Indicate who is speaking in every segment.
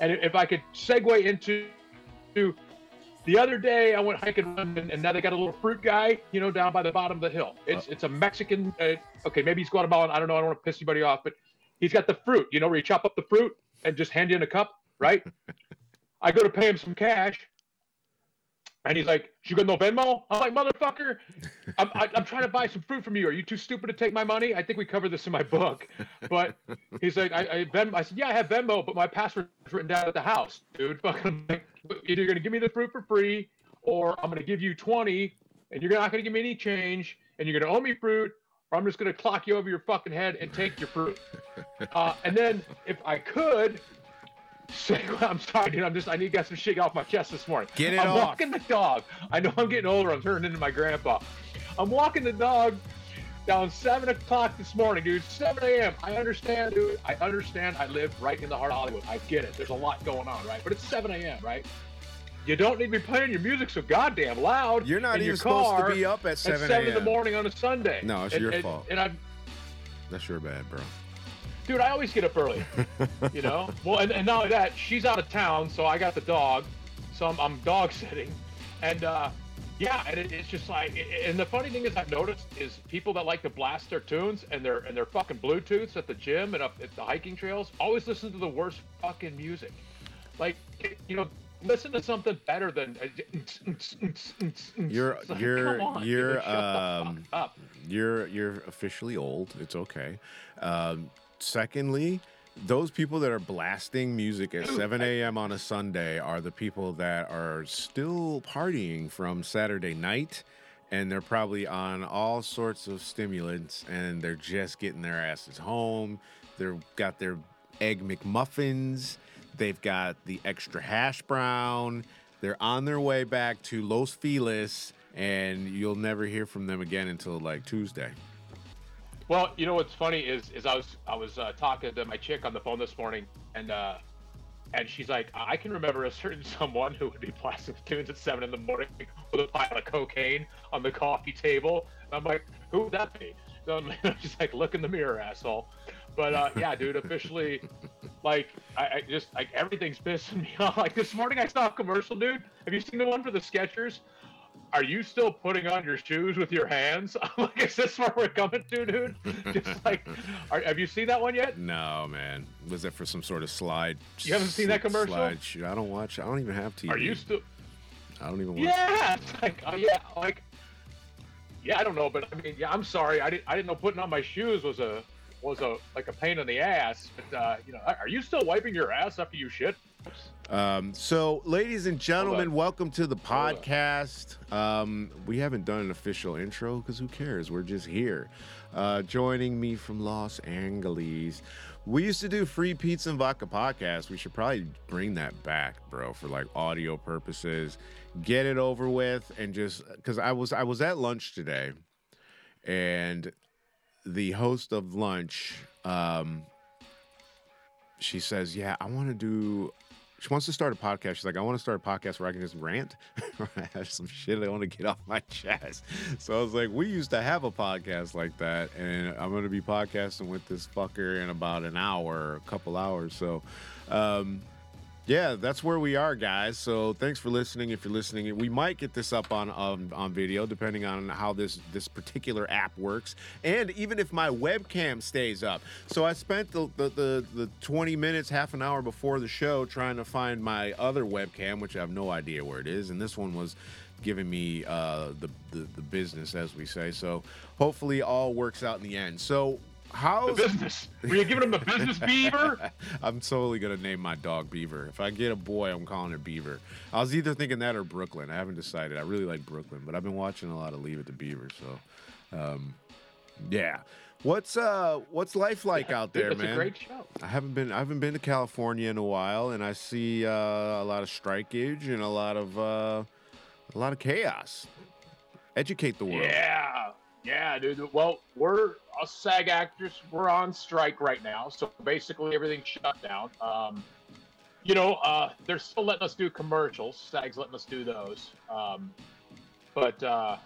Speaker 1: And if I could segue into the other day, I went hiking and, and now they got a little fruit guy, you know, down by the bottom of the hill. It's it's a Mexican. Uh, okay, maybe he's Guatemalan. I don't know. I don't want to piss anybody off, but he's got the fruit. You know, where you chop up the fruit and just hand you in a cup, right? I go to pay him some cash, and he's like, "You got no Venmo?" I'm like, "Motherfucker, I'm, I, am i am trying to buy some fruit from you. Are you too stupid to take my money?" I think we covered this in my book, but he's like, "I, I Venmo." I said, "Yeah, I have Venmo, but my password's written down at the house, dude. Fucking, either you're gonna give me the fruit for free, or I'm gonna give you twenty, and you're not gonna give me any change, and you're gonna owe me fruit, or I'm just gonna clock you over your fucking head and take your fruit." Uh, and then if I could, I'm sorry, dude. I'm just I need to get some shit off my chest this morning.
Speaker 2: Get it
Speaker 1: I'm
Speaker 2: off.
Speaker 1: walking the dog. I know I'm getting older. I'm turning into my grandpa. I'm walking the dog down seven o'clock this morning, dude. 7 a.m. I understand, dude. I understand. I live right in the heart of Hollywood. I get it. There's a lot going on, right? But it's 7 a.m., right? You don't need to be playing your music so goddamn loud.
Speaker 2: You're not
Speaker 1: in
Speaker 2: even
Speaker 1: your
Speaker 2: supposed to be up at 7
Speaker 1: at seven in the morning on a Sunday.
Speaker 2: No, it's
Speaker 1: and,
Speaker 2: your
Speaker 1: and,
Speaker 2: fault.
Speaker 1: And I'm
Speaker 2: That's your bad, bro.
Speaker 1: Dude, I always get up early. you know. Well, and, and not only that, she's out of town, so I got the dog, so I'm, I'm dog sitting, and uh, yeah, and it, it's just like, and the funny thing is, I've noticed is people that like to blast their tunes and their and their fucking Bluetooths at the gym and up at the hiking trails always listen to the worst fucking music. Like, you know, listen to something better than.
Speaker 2: You're
Speaker 1: It's like,
Speaker 2: you're
Speaker 1: on,
Speaker 2: you're
Speaker 1: dude,
Speaker 2: um
Speaker 1: up.
Speaker 2: you're you're officially old. It's okay. Um, secondly, those people that are blasting music at 7 a.m. on a Sunday are the people that are still partying from Saturday night, and they're probably on all sorts of stimulants, and they're just getting their asses home. They've got their egg McMuffins. They've got the extra hash brown. They're on their way back to Los Feliz, and you'll never hear from them again until like Tuesday.
Speaker 1: Well, you know what's funny is is I was I was uh, talking to my chick on the phone this morning, and uh, and she's like, I can remember a certain someone who would be blasting tunes at seven in the morning with a pile of cocaine on the coffee table. And I'm like, who would that be? So I'm, she's like, look in the mirror, asshole. But uh, yeah, dude, officially, like, I, I just like everything's pissing me off. Like this morning, I saw a commercial, dude. Have you seen the one for the Skechers? Are you still putting on your shoes with your hands? I'm like, is this where we're coming to, dude? Just like, are, have you seen that one yet?
Speaker 2: No, man. Was that for some sort of slide?
Speaker 1: You haven't seen that commercial?
Speaker 2: Slide shoot. I don't watch. I don't even have TV.
Speaker 1: Are you still?
Speaker 2: I don't even watch.
Speaker 1: Yeah, it's like, uh, yeah, like, yeah, I don't know, but I mean, yeah, I'm sorry, I didn't, I didn't know putting on my shoes was a, was a like a pain in the ass. But uh, you know, are you still wiping your ass after you shit?
Speaker 2: Um, so, ladies and gentlemen, welcome to the podcast. Um, we haven't done an official intro because who cares? We're just here. Uh, joining me from Los Angeles, we used to do free pizza and vodka podcast. We should probably bring that back, bro, for like audio purposes. Get it over with, and just because I was I was at lunch today, and the host of lunch, um, she says, "Yeah, I want to do." She wants to start a podcast. She's like, "I want to start a podcast where I can just rant. I have some shit I want to get off my chest." So I was like, "We used to have a podcast like that, and I'm going to be podcasting with this fucker in about an hour, a couple hours." So, um, yeah, that's where we are, guys. So thanks for listening. If you're listening, we might get this up on on, on video, depending on how this this particular app works, and even if my webcam stays up. So I spent the the, the, the 20 minutes, half an hour before the show trying to find my other webcam, which I have no idea where it is, and this one was giving me uh, the, the the business, as we say. So hopefully, all works out in the end. So.
Speaker 1: The business? Were you giving him the business beaver?
Speaker 2: I'm totally gonna name my dog Beaver. If I get a boy, I'm calling it Beaver. I was either thinking that or Brooklyn. I haven't decided. I really like Brooklyn, but I've been watching a lot of Leave It to Beaver. So, um, yeah. What's uh What's life like out there,
Speaker 1: Dude, it's
Speaker 2: man?
Speaker 1: a great show.
Speaker 2: I haven't been I haven't been to California in a while, and I see uh, a lot of strikeage and a lot of uh, a lot of chaos. Educate the world.
Speaker 1: Yeah, yeah, dude. Well, we're a SAG actors. We're on strike right now, so basically everything's shut down. Um, you know, uh, they're still letting us do commercials. SAG's letting us do those, um, but uh,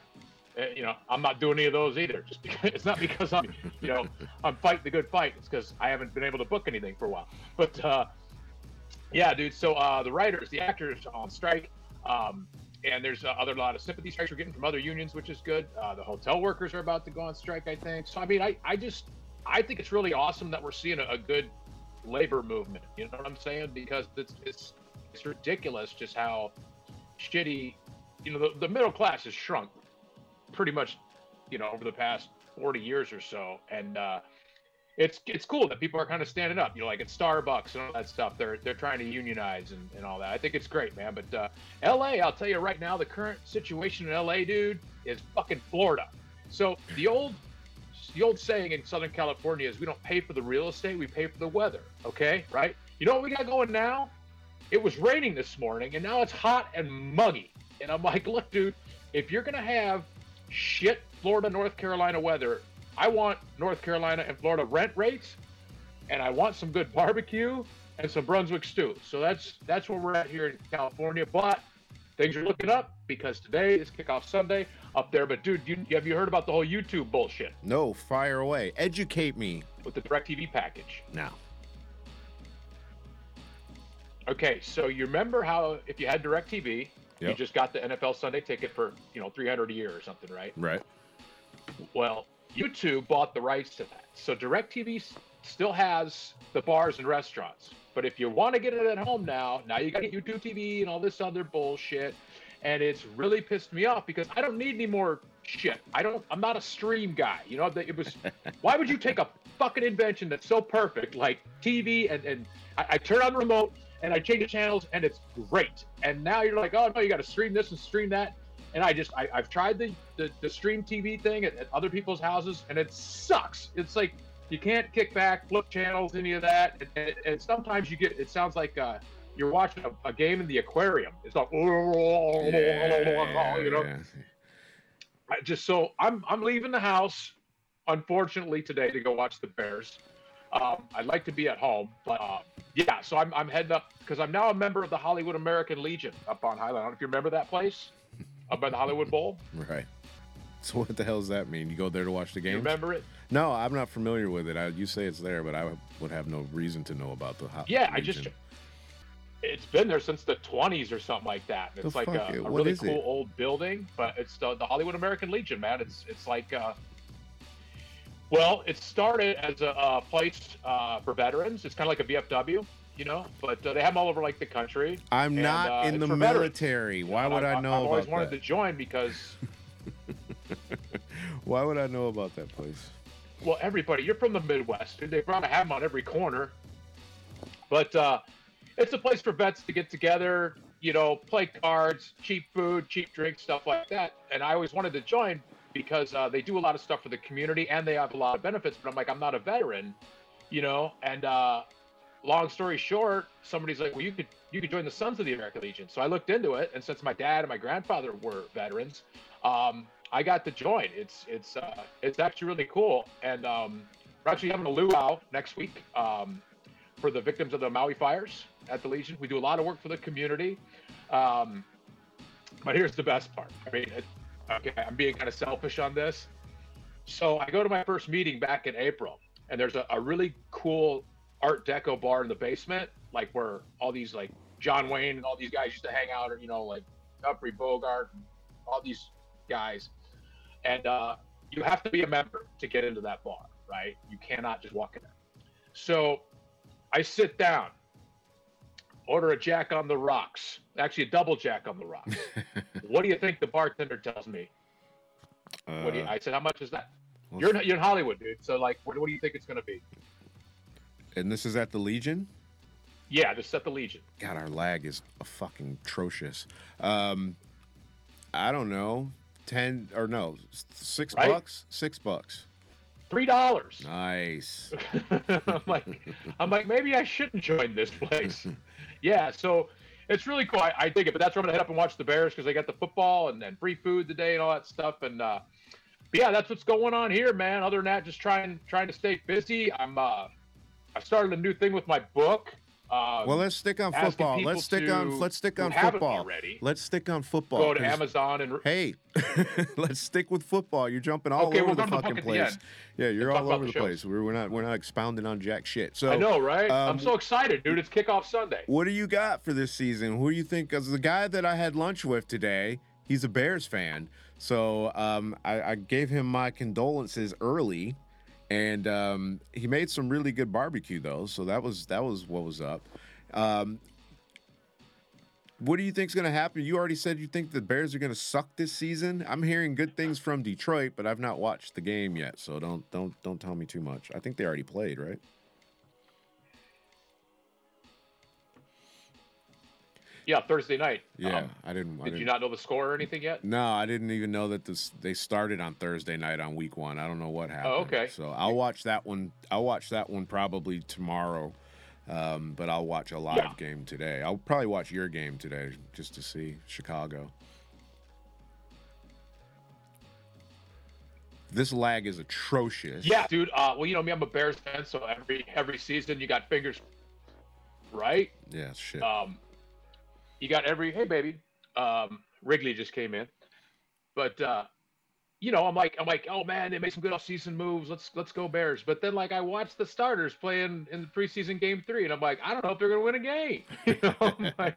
Speaker 1: eh, you know, I'm not doing any of those either. Just because it's not because I'm, you know, I'm fighting the good fight. It's because I haven't been able to book anything for a while. But uh, Yeah, dude. So uh, the writers, the actors on strike, um, and there's uh, other lot of sympathy strikes we're getting from other unions, which is good. Uh, the hotel workers are about to go on strike, I think. So I mean, I, I just I think it's really awesome that we're seeing a, a good labor movement. You know what I'm saying? Because it's it's it's ridiculous just how shitty. You know, the, the middle class has shrunk pretty much, you know, over the past 40 years or so, and uh, it's it's cool that people are kind of standing up. You know, like at Starbucks and all that stuff. They're they're trying to unionize and, and all that. I think it's great, man. But uh, L.A., I'll tell you right now, the current situation in L.A., dude, is fucking Florida. So the old the old saying in Southern California is we don't pay for the real estate, we pay for the weather. Okay, right? You know what we got going now? It was raining this morning, and now it's hot and muggy. And I'm like, look, dude, if you're gonna have shit Florida, North Carolina weather, I want North Carolina and Florida rent rates, and I want some good barbecue and some Brunswick stew. So that's that's where we're at here in California. But things are looking up because today is kickoff Sunday up there. But dude, you, have you heard about the whole YouTube bullshit
Speaker 2: No, fire away. Educate me
Speaker 1: with the DirecTV package?
Speaker 2: now.
Speaker 1: Okay, so you remember how if you had DirecTV, you just got the NFL Sunday ticket for you know 300 a year or something, right?
Speaker 2: Right.
Speaker 1: Well, YouTube bought the rights to that. So DirecTV still has the bars and restaurants. But if you want to get it at home now, now you got YouTube TV and all this other bullshit. And it's really pissed me off because I don't need any more shit. I don't. I'm not a stream guy. You know, it was. why would you take a fucking invention that's so perfect like TV and and I, I turn on the remote and I change the channels and it's great. And now you're like, oh no, you got to stream this and stream that. And I just I, I've tried the, the the stream TV thing at, at other people's houses and it sucks. It's like you can't kick back, flip channels, any of that. And, and, and sometimes you get it sounds like uh, you're watching a, a game in the aquarium. It's like you know.
Speaker 2: yeah.
Speaker 1: I just so I'm I'm leaving the house, unfortunately today to go watch the Bears. Um, I'd like to be at home, but uh, yeah. So I'm I'm heading up because I'm now a member of the Hollywood American Legion up on Highland. I don't know if you remember that place up by the Hollywood Bowl.
Speaker 2: Right. So what the hell does that mean? You go there to watch the game?
Speaker 1: remember it?
Speaker 2: No, I'm not familiar with it. I, you say it's there, but I would have no reason to know about the. ho-
Speaker 1: Yeah, I just. It's been there since the 20s or something like that. And
Speaker 2: The
Speaker 1: it's like a, a really cool
Speaker 2: it?
Speaker 1: old building, but it's the, the Hollywood American Legion, man. It's it's like uh, well, it started as a, a place uh, for veterans. It's kind of like a VFW, you know, but uh, they have them all over like the country.
Speaker 2: I'm
Speaker 1: and,
Speaker 2: not
Speaker 1: uh,
Speaker 2: in the
Speaker 1: for veterans.
Speaker 2: military. Why would I, know
Speaker 1: I've always wanted
Speaker 2: that?
Speaker 1: to join because
Speaker 2: Why would I know about that place?
Speaker 1: well, everybody, you're from the Midwest, dude. They probably have them on every corner. But uh, it's a place for vets to get together, you know, play cards, cheap food, cheap drinks, stuff like that. And I always wanted to join because uh, they do a lot of stuff for the community and they have a lot of benefits. But I'm like, I'm not a veteran, you know. And uh, long story short, somebody's like, well, you could you could join the Sons of the American Legion. So I looked into it, and since my dad and my grandfather were veterans, um, I got to join. It's it's uh, it's actually really cool, and um, we're actually having a luau next week um, for the victims of the Maui fires at the Legion. We do a lot of work for the community, um, but here's the best part. I mean, it, okay, I'm being kind of selfish on this. So I go to my first meeting back in April, and there's a, a really cool Art Deco bar in the basement, like where all these like John Wayne and all these guys used to hang out, or you know, like Humphrey Bogart, and all these guys. And uh, you have to be a member to get into that bar, right? You cannot just walk in there. So I sit down, order a Jack on the rocks, actually a double Jack on the rocks. what do you think the bartender tells me? What do you,
Speaker 2: Uh,
Speaker 1: I said, how much is that? You're in, you're in Hollywood, dude. So like, what, what do you think it's going to be?
Speaker 2: And this is at the Legion.
Speaker 1: Yeah, just at the Legion.
Speaker 2: God, our lag is a fucking atrocious. Um, I don't know, ten or no, six
Speaker 1: Right?
Speaker 2: bucks. Six bucks.
Speaker 1: Three dollars.
Speaker 2: Nice.
Speaker 1: I'm like, I'm like, maybe I shouldn't join this place. yeah, so it's really cool. I, I dig it, but that's where I'm gonna head up and watch the Bears because they got the football and then free food today and all that stuff. And uh, yeah, that's what's going on here, man. Other than that, just trying trying to stay busy. I'm uh, I started a new thing with my book. Um,
Speaker 2: Well, let's stick on football. Let's stick on let's stick on football.
Speaker 1: already,
Speaker 2: Let's stick on football.
Speaker 1: go to Amazon and
Speaker 2: Hey, let's stick with football. You're jumping all
Speaker 1: Okay,
Speaker 2: over
Speaker 1: we'll
Speaker 2: the
Speaker 1: the
Speaker 2: fucking
Speaker 1: the
Speaker 2: place.
Speaker 1: end
Speaker 2: Yeah, you're all over
Speaker 1: the
Speaker 2: the, place. We're, we're not we're not expounding on jack shit. So
Speaker 1: I know, right?
Speaker 2: um,
Speaker 1: I'm so excited, dude. It's kickoff Sunday.
Speaker 2: What do you got for this season? Who do you think? Because the guy that I had lunch with today, he's a Bears fan. So um, I, I gave him my condolences early, and um, he made some really good barbecue though. So that was that was what was up. Um, what do you think is going to happen? You already said you think the Bears are going to suck this season. I'm hearing good things from Detroit, but I've not watched the game yet, so don't don't don't tell me too much. I think they already played, right?
Speaker 1: Yeah, Thursday night.
Speaker 2: Yeah,
Speaker 1: Um,
Speaker 2: I didn't. I
Speaker 1: did you
Speaker 2: didn't-
Speaker 1: not know the score or anything yet?
Speaker 2: No, I didn't even know that this they started on Thursday night on week one. I don't know what happened.
Speaker 1: Oh, okay.
Speaker 2: So I'll watch that one. I'll watch that one probably tomorrow. Um, but I'll watch a live
Speaker 1: Yeah.
Speaker 2: game today. I'll probably watch your game today just to see Chicago. This lag is atrocious.
Speaker 1: Yeah, dude. Uh, well, you know me, I'm a Bears fan, so every every season you got fingers, right?
Speaker 2: Yeah, shit.
Speaker 1: Um, you got every hey baby. Um, Wrigley just came in, but uh, you know I'm like I'm like oh man they made some good off-season moves. Let's let's go Bears. But then like I watched the starters playing in the preseason game three, and I'm like I don't know if they're gonna win a game. You know, like,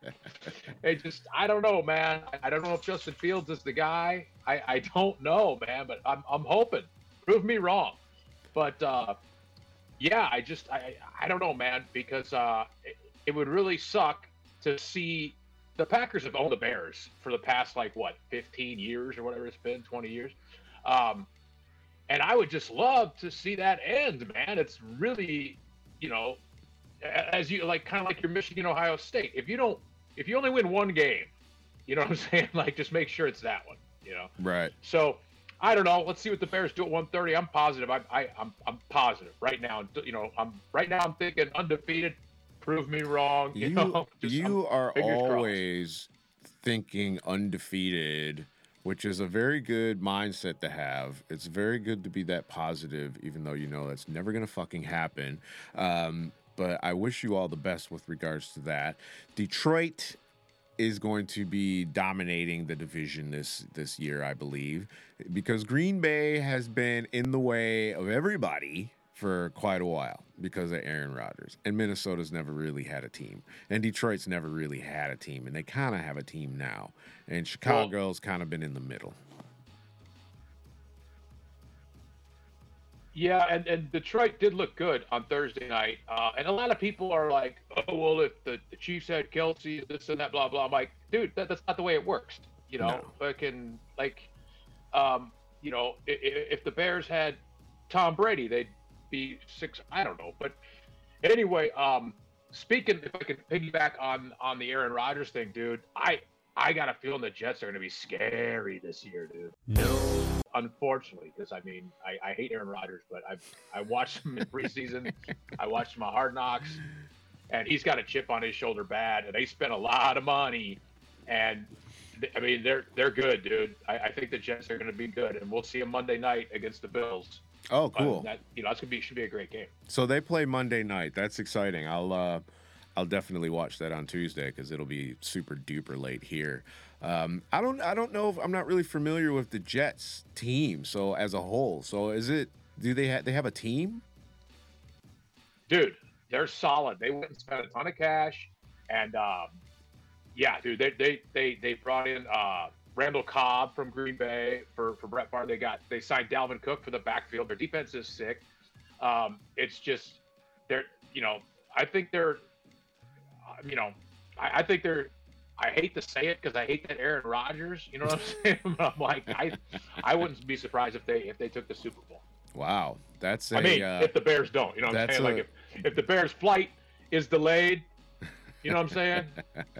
Speaker 1: just I don't know, man. I, I don't know if Justin Fields is the guy. I I don't know, man. But I'm I'm hoping. Prove me wrong. But uh, yeah, I just I I don't know, man, because uh, it, it would really suck to see the Packers have owned the Bears for the past like what 15 years or whatever it's been, 20 years. Um, and I would just love to see that end, man. It's really, you know, as you like, kind of like your Michigan Ohio State. If you don't, if you only win one game, you know what I'm saying? Like, just make sure it's that one. You know.
Speaker 2: right.
Speaker 1: So I don't know. Let's see what the Bears do at 130. I'm positive. I, I I'm I'm positive right now. You know, I'm right now. I'm thinking undefeated. Prove me wrong. You,
Speaker 2: You
Speaker 1: know, Just-
Speaker 2: you are
Speaker 1: fingers crossed.
Speaker 2: always thinking undefeated, which is a very good mindset to have. It's very good to be that positive, even though you know that's never gonna fucking happen. Um, but I wish you all the best with regards to that. Detroit is going to be dominating the division this this year, I believe, because Green Bay has been in the way of everybody for quite a while because of Aaron Rodgers. And Minnesota's never really had a team. And Detroit's never really had a team. And they kind of have a team now. And Chicago's kind of been in the middle.
Speaker 1: Yeah, and, and Detroit did look good on Thursday night. Uh, and a lot of people are like, oh, well, if the, the Chiefs had Kelce, this and that, blah, blah. I'm like, dude, that, that's not the way it works. You know,
Speaker 2: No.
Speaker 1: fucking, like, um, you know, if, if the Bears had Tom Brady, they'd be six. I don't know. But anyway, um, speaking, if I could piggyback on on the Aaron Rodgers thing, dude, I I got a feeling the Jets are going to be scary this year, dude No. unfortunately, because I mean, I, I hate Aaron Rodgers, but I I watched him in preseason. I watched him on Hard Knocks, and he's got a chip on his shoulder bad, and they spent a lot of money, and th- I mean, they're they're good, dude. I, I think the Jets are going to be good, and we'll see them Monday night against the Bills.
Speaker 2: Oh, cool.
Speaker 1: That you know, that's gonna be should be a great game.
Speaker 2: So they play Monday night. That's exciting. I'll uh, I'll definitely watch that on Tuesday because it'll be super duper late here. Um, I don't I don't know if I'm not really familiar with the Jets team. So as a whole, so is it? Do they have they have a team?
Speaker 1: dude, they're solid. They went and spent a ton of cash, and um, yeah, dude, they they they they brought in uh, Randall Cobb from Green Bay for for Brett Favre. They got they signed Dalvin Cook for the backfield. Their defense is sick. Um, it's just they're you know I think they're you know I, I think they're. I hate to say it because I hate that Aaron Rodgers. You know what I'm saying? But I'm like, I, I wouldn't be surprised if they if they took the Super Bowl.
Speaker 2: Wow, that's a
Speaker 1: I mean,
Speaker 2: uh,
Speaker 1: if the Bears don't, you know what I'm saying?
Speaker 2: a-
Speaker 1: Like if, if the Bears' flight is delayed, you know what I'm saying?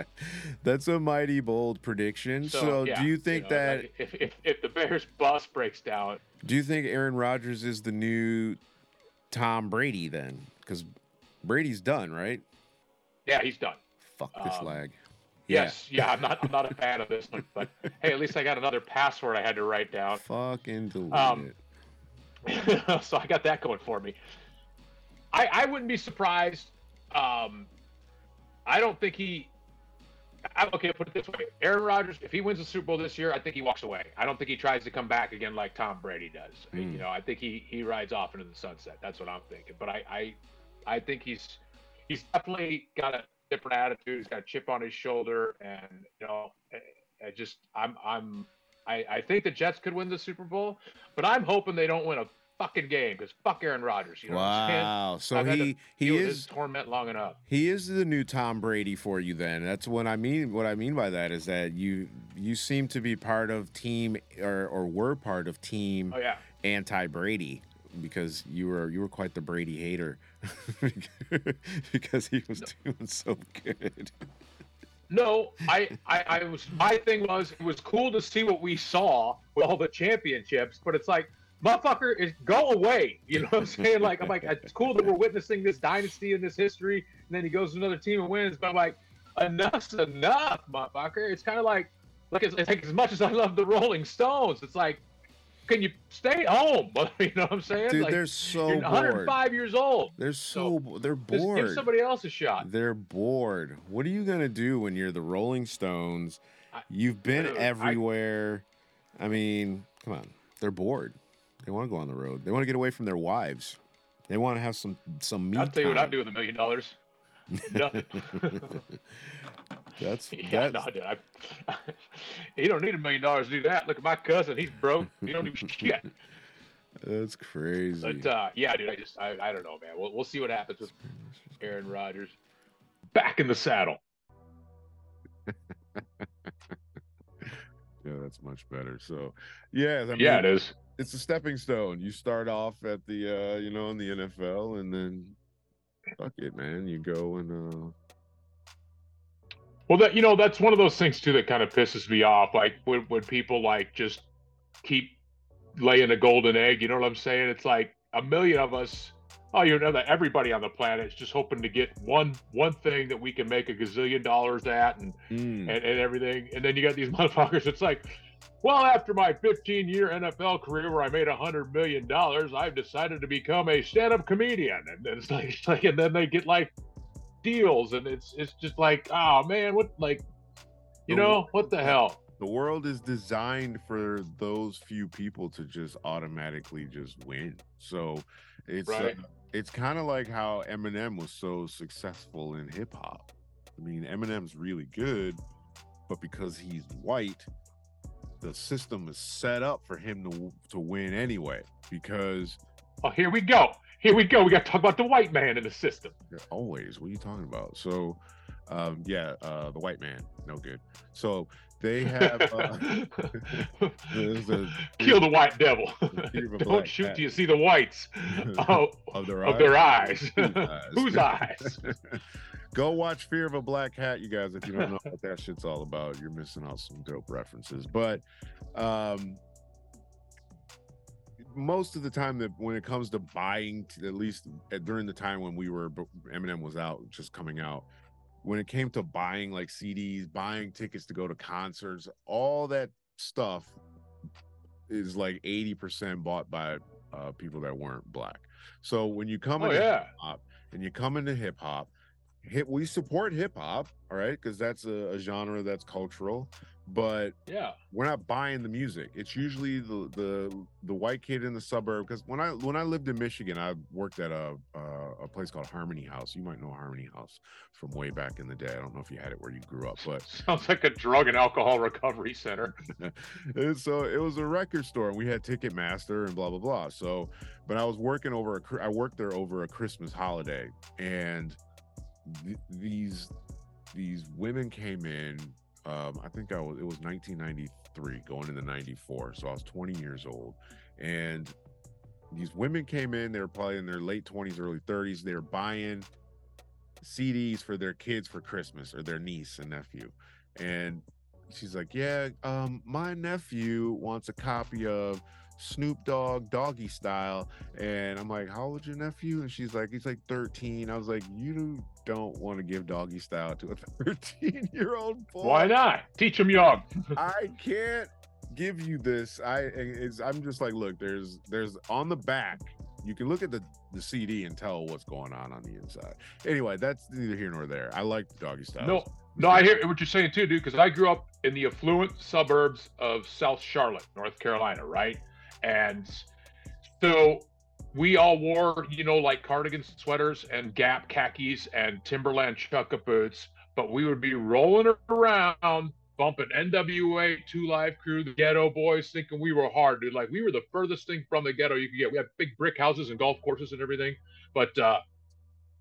Speaker 2: that's a mighty bold prediction. So,
Speaker 1: yeah,
Speaker 2: do you think
Speaker 1: know,
Speaker 2: that
Speaker 1: like, if, if if the Bears' bus breaks down,
Speaker 2: do you think Aaron Rodgers is the new Tom Brady then? Because Brady's done, right?
Speaker 1: yeah, he's done.
Speaker 2: Fuck this
Speaker 1: Um,
Speaker 2: lag.
Speaker 1: Yes, yeah, I'm not I'm not a fan of this one, but hey, at least I got another password I had to write down.
Speaker 2: Fucking delete
Speaker 1: Um,
Speaker 2: it.
Speaker 1: so I got that going for me. I, I wouldn't be surprised um, I don't think he. I, okay, put it this way: Aaron Rodgers, if he wins the Super Bowl this year, I think he walks away. I don't think he tries to come back again like Tom Brady does.
Speaker 2: Mm.
Speaker 1: You know, I think he he rides off into the sunset. That's what I'm thinking. But I I, I think he's he's definitely got a different attitude. He's got a chip on his shoulder, and you know, I, I just I'm I'm I, I think the Jets could win the Super Bowl, but I'm hoping they don't win a fucking game because fuck Aaron Rodgers. You know what I'm saying?
Speaker 2: Wow. So
Speaker 1: I've
Speaker 2: he he is
Speaker 1: torment long enough.
Speaker 2: he is the new Tom Brady for you. Then that's what I mean. What I mean by that is that you you seem to be part of team or or were part of team
Speaker 1: Oh yeah.
Speaker 2: anti Brady because you were you were quite the Brady hater because he was doing so good.
Speaker 1: No, I, I, I was. My thing was, it was cool to see what we saw with all the championships, but it's like, motherfucker, is go away. You know what I'm saying? Like, I'm like, it's cool that we're witnessing this dynasty and this history, and then he goes to another team and wins. But I'm like, enough's enough, motherfucker. It's kind of like, like, it's, it's like as much as I love the Rolling Stones, it's like, can you stay home? You know what I'm saying?
Speaker 2: Dude,
Speaker 1: like,
Speaker 2: they're so
Speaker 1: you're
Speaker 2: bored.
Speaker 1: 105 years old.
Speaker 2: They're so bo- they're bored.
Speaker 1: give somebody else a shot.
Speaker 2: They're bored. What are you gonna do when you're the Rolling Stones?
Speaker 1: I-
Speaker 2: You've been
Speaker 1: I-
Speaker 2: everywhere. I, mean, come on. They're bored. They want to go on the road. They want to get away from their wives. They want to have some some me
Speaker 1: I'll tell you what I'd do with a million dollars. Nothing.
Speaker 2: That's
Speaker 1: Yeah,
Speaker 2: that's
Speaker 1: no, dude. I, he don't need a million dollars to do that. Look at my cousin; he's broke. He don't even shit.
Speaker 2: that's crazy.
Speaker 1: But uh, yeah, dude, I just I, I don't know, man. We'll we'll see what happens with Aaron Rodgers. Back in the saddle.
Speaker 2: yeah, that's much better. So, yeah, I mean,
Speaker 1: yeah, it is.
Speaker 2: It's a stepping stone. You start off at the uh, you know, in the NFL and then fuck it, man. You go and uh
Speaker 1: Well, that you know, that's one of those things too that kind of pisses me off. Like when when people like just keep laying a golden egg. You know what I'm saying? It's like a million of us. Oh, you know that everybody on the planet is just hoping to get one one thing that we can make a gazillion dollars at, and
Speaker 2: mm,
Speaker 1: and, and everything. And then you got these motherfuckers. It's like, well, after my 15 year NFL career where I made a hundred million dollars, I've decided to become a stand up comedian. And then it's like, it's like, and then they get like deals, and it's it's just like, oh man, what like, you
Speaker 2: The-
Speaker 1: know, what the hell?
Speaker 2: the world is designed for those few people to just automatically just win. So it's uh, it's kind of like how Eminem was so successful in hip hop. I mean, Eminem's really good, but because he's white, the system is set up for him to to win anyway. Because
Speaker 1: Oh, here we go. Here we go. We got to talk about the white man in the system.
Speaker 2: Always. What are you talking about? So, um, yeah, uh, the white man, no good. So they have uh, a
Speaker 1: Kill the white devil.
Speaker 2: Fear of a
Speaker 1: Don't shoot till you see the whites of,
Speaker 2: of their
Speaker 1: of their eyes?
Speaker 2: Whose eyes? Go watch Fear of a Black Hat, you guys. If you don't know what that shit's all about, you're missing out some dope references. But um most of the time that when it comes to buying, t- at least at, during the time when we were Eminem was out, just coming out, when it came to buying like CDs, buying tickets to go to concerts, all that stuff is like 80% bought by uh, people that weren't black. So when you come
Speaker 1: Oh
Speaker 2: into
Speaker 1: yeah.
Speaker 2: hip hop and you come into hip hop, hip we support hip hop, all right, because that's a, a genre that's cultural, but
Speaker 1: Yeah.
Speaker 2: we're not buying the music. It's usually the the the white kid in the suburb. Because when I when I lived in Michigan, I worked at a uh, a place called Harmony House. You might know Harmony House from way back in the day. I don't know if you had it where you grew up, but
Speaker 1: Sounds like a drug and alcohol recovery center.
Speaker 2: and so it was a record store and we had ticketmaster and blah blah blah so but i was working over a I worked there over a christmas holiday and th- these these women came in um i think i was it was 1993 going into 94 so i was 20 years old and these women came in they were probably in their late 20s early 30s they were buying cds for their kids for christmas or their niece and nephew and she's like, "Yeah, um, my nephew wants a copy of Snoop Dogg Doggy Style," and I'm like, "How old's your nephew?" And she's like, "He's like 13." I was like, "You don't want to give Doggy Style to a 13 year old boy."
Speaker 1: Why not? Teach them young.
Speaker 2: I can't give you this. I it's, I'm just like, look, there's there's on the back. you can look at the the CD and tell what's going on on the inside. Anyway, that's neither here nor there. I like the doggy style.
Speaker 1: No, no, I hear what you're saying too, dude. Because I grew up in the affluent suburbs of South Charlotte, North Carolina, right? And so we all wore, you know, like cardigan sweaters and Gap khakis and Timberland chukka boots, but we would be rolling around bumping NWA, Two Live Crew, the Geto Boys, thinking we were hard, dude. Like we were the furthest thing from the ghetto you could get. We had big brick houses and golf courses and everything. But uh,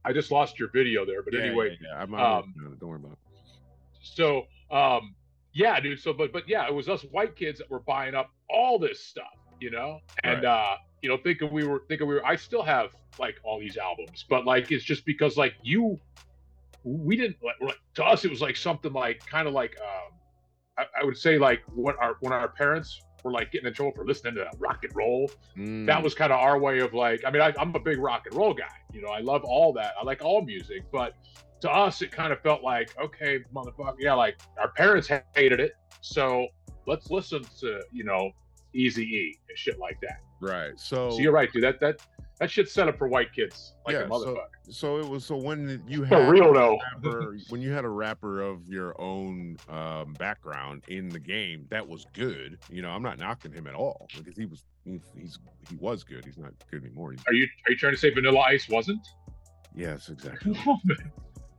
Speaker 1: I just lost your video there. But
Speaker 2: Yeah,
Speaker 1: anyway,
Speaker 2: yeah, yeah. I'm,
Speaker 1: um,
Speaker 2: I'm, don't worry about it.
Speaker 1: so um, yeah, dude. So but but yeah, it was us white kids that were buying up all this stuff, you know, and
Speaker 2: Right.
Speaker 1: uh, you know, thinking we were thinking we were. I still have like all these albums, but like it's just because like you, we didn't like, to us it was like something like kind of like um, I, I would say like what our when our parents were like getting in trouble for listening to rock and roll that
Speaker 2: Mm,
Speaker 1: was kind of our way of like i mean I, i'm a big rock and roll guy you know i love all that i like all music but to us it kind of felt like okay motherfucker yeah like our parents hated it so let's listen to you know easy e and shit like that
Speaker 2: right. So,
Speaker 1: so you're right dude that that that shit's set up for white kids like
Speaker 2: Yeah,
Speaker 1: a
Speaker 2: so-
Speaker 1: motherfucker
Speaker 2: so it was so when you had
Speaker 1: real though
Speaker 2: rapper, when you had a rapper of your own um, background in the game, that was good. You know, I'm not knocking him at all because he was he's, he's he was good. He's not good anymore. He's,
Speaker 1: are you are you trying to say vanilla ice wasn't
Speaker 2: yes, exactly.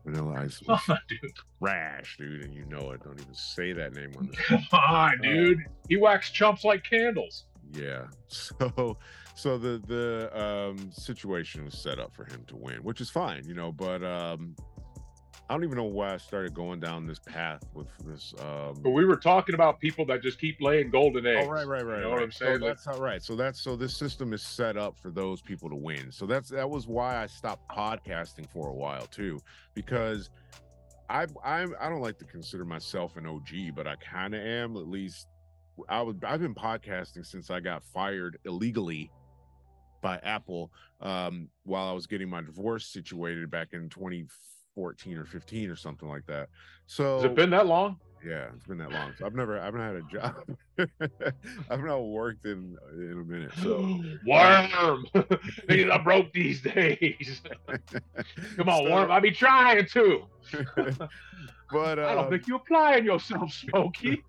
Speaker 2: Vanilla Ice was
Speaker 1: on, dude.
Speaker 2: trash, dude, and you know it. Don't even say that name on this.
Speaker 1: Come on, dude. He waxed chumps like candles.
Speaker 2: Yeah. So so the the um situation was set up for him to win, which is fine, you know, but um I don't even know why I started going down this path with this um
Speaker 1: But we were talking about people that just keep laying golden eggs.
Speaker 2: Oh, right, right, right.
Speaker 1: You know
Speaker 2: right.
Speaker 1: what I'm saying?
Speaker 2: So that's how right. So that's so this system is set up for those people to win. So that's that was why I stopped podcasting for a while too, because I I I don't like to consider myself an OG, but I kind of am. At least I was I've been podcasting since I got fired illegally by Apple um, while I was getting my divorce situated back in 2014 or 15 or something like that. So
Speaker 1: Has it been that long?
Speaker 2: Yeah, it's been that long. So I've never, I haven't had a job. I've not worked in in a minute. So
Speaker 1: Worm. Niggas are broke these days. Come on,
Speaker 2: So-
Speaker 1: Worm. I be trying to.
Speaker 2: but
Speaker 1: I don't
Speaker 2: um,
Speaker 1: think you're applying yourself, Smokey.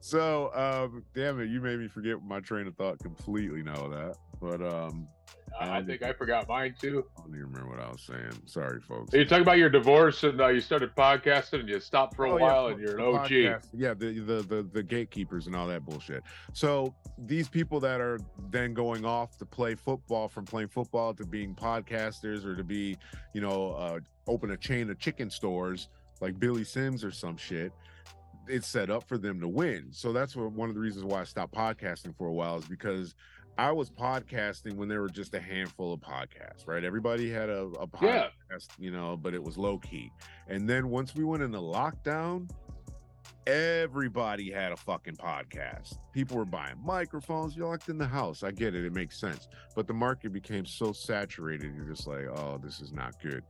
Speaker 2: so um, damn it, you made me forget my train of thought completely. Now that, but um,
Speaker 1: I think I forgot mine too.
Speaker 2: I don't even remember what I was saying. Sorry, folks.
Speaker 1: You're talking about your divorce and uh, you started podcasting and you stopped for a
Speaker 2: Oh,
Speaker 1: while
Speaker 2: po-
Speaker 1: and you're
Speaker 2: the
Speaker 1: an OG.
Speaker 2: podcast. Yeah, the, the the the gatekeepers and all that bullshit. So these people that are then going off to play football from playing football to being podcasters or to be, you know, uh, open a chain of chicken stores like Billy Sims or some shit. It's set up for them to win. So that's what one of the reasons why I stopped podcasting for a while is because I was podcasting when there were just a handful of podcasts, right? Everybody had a, a podcast,
Speaker 1: Yeah.
Speaker 2: you know, but it was low key. And then once we went into lockdown, everybody had a fucking podcast. People were buying microphones. You're locked in the house. I get it. It makes sense. But the market became so saturated. You're just like, oh, this is not good.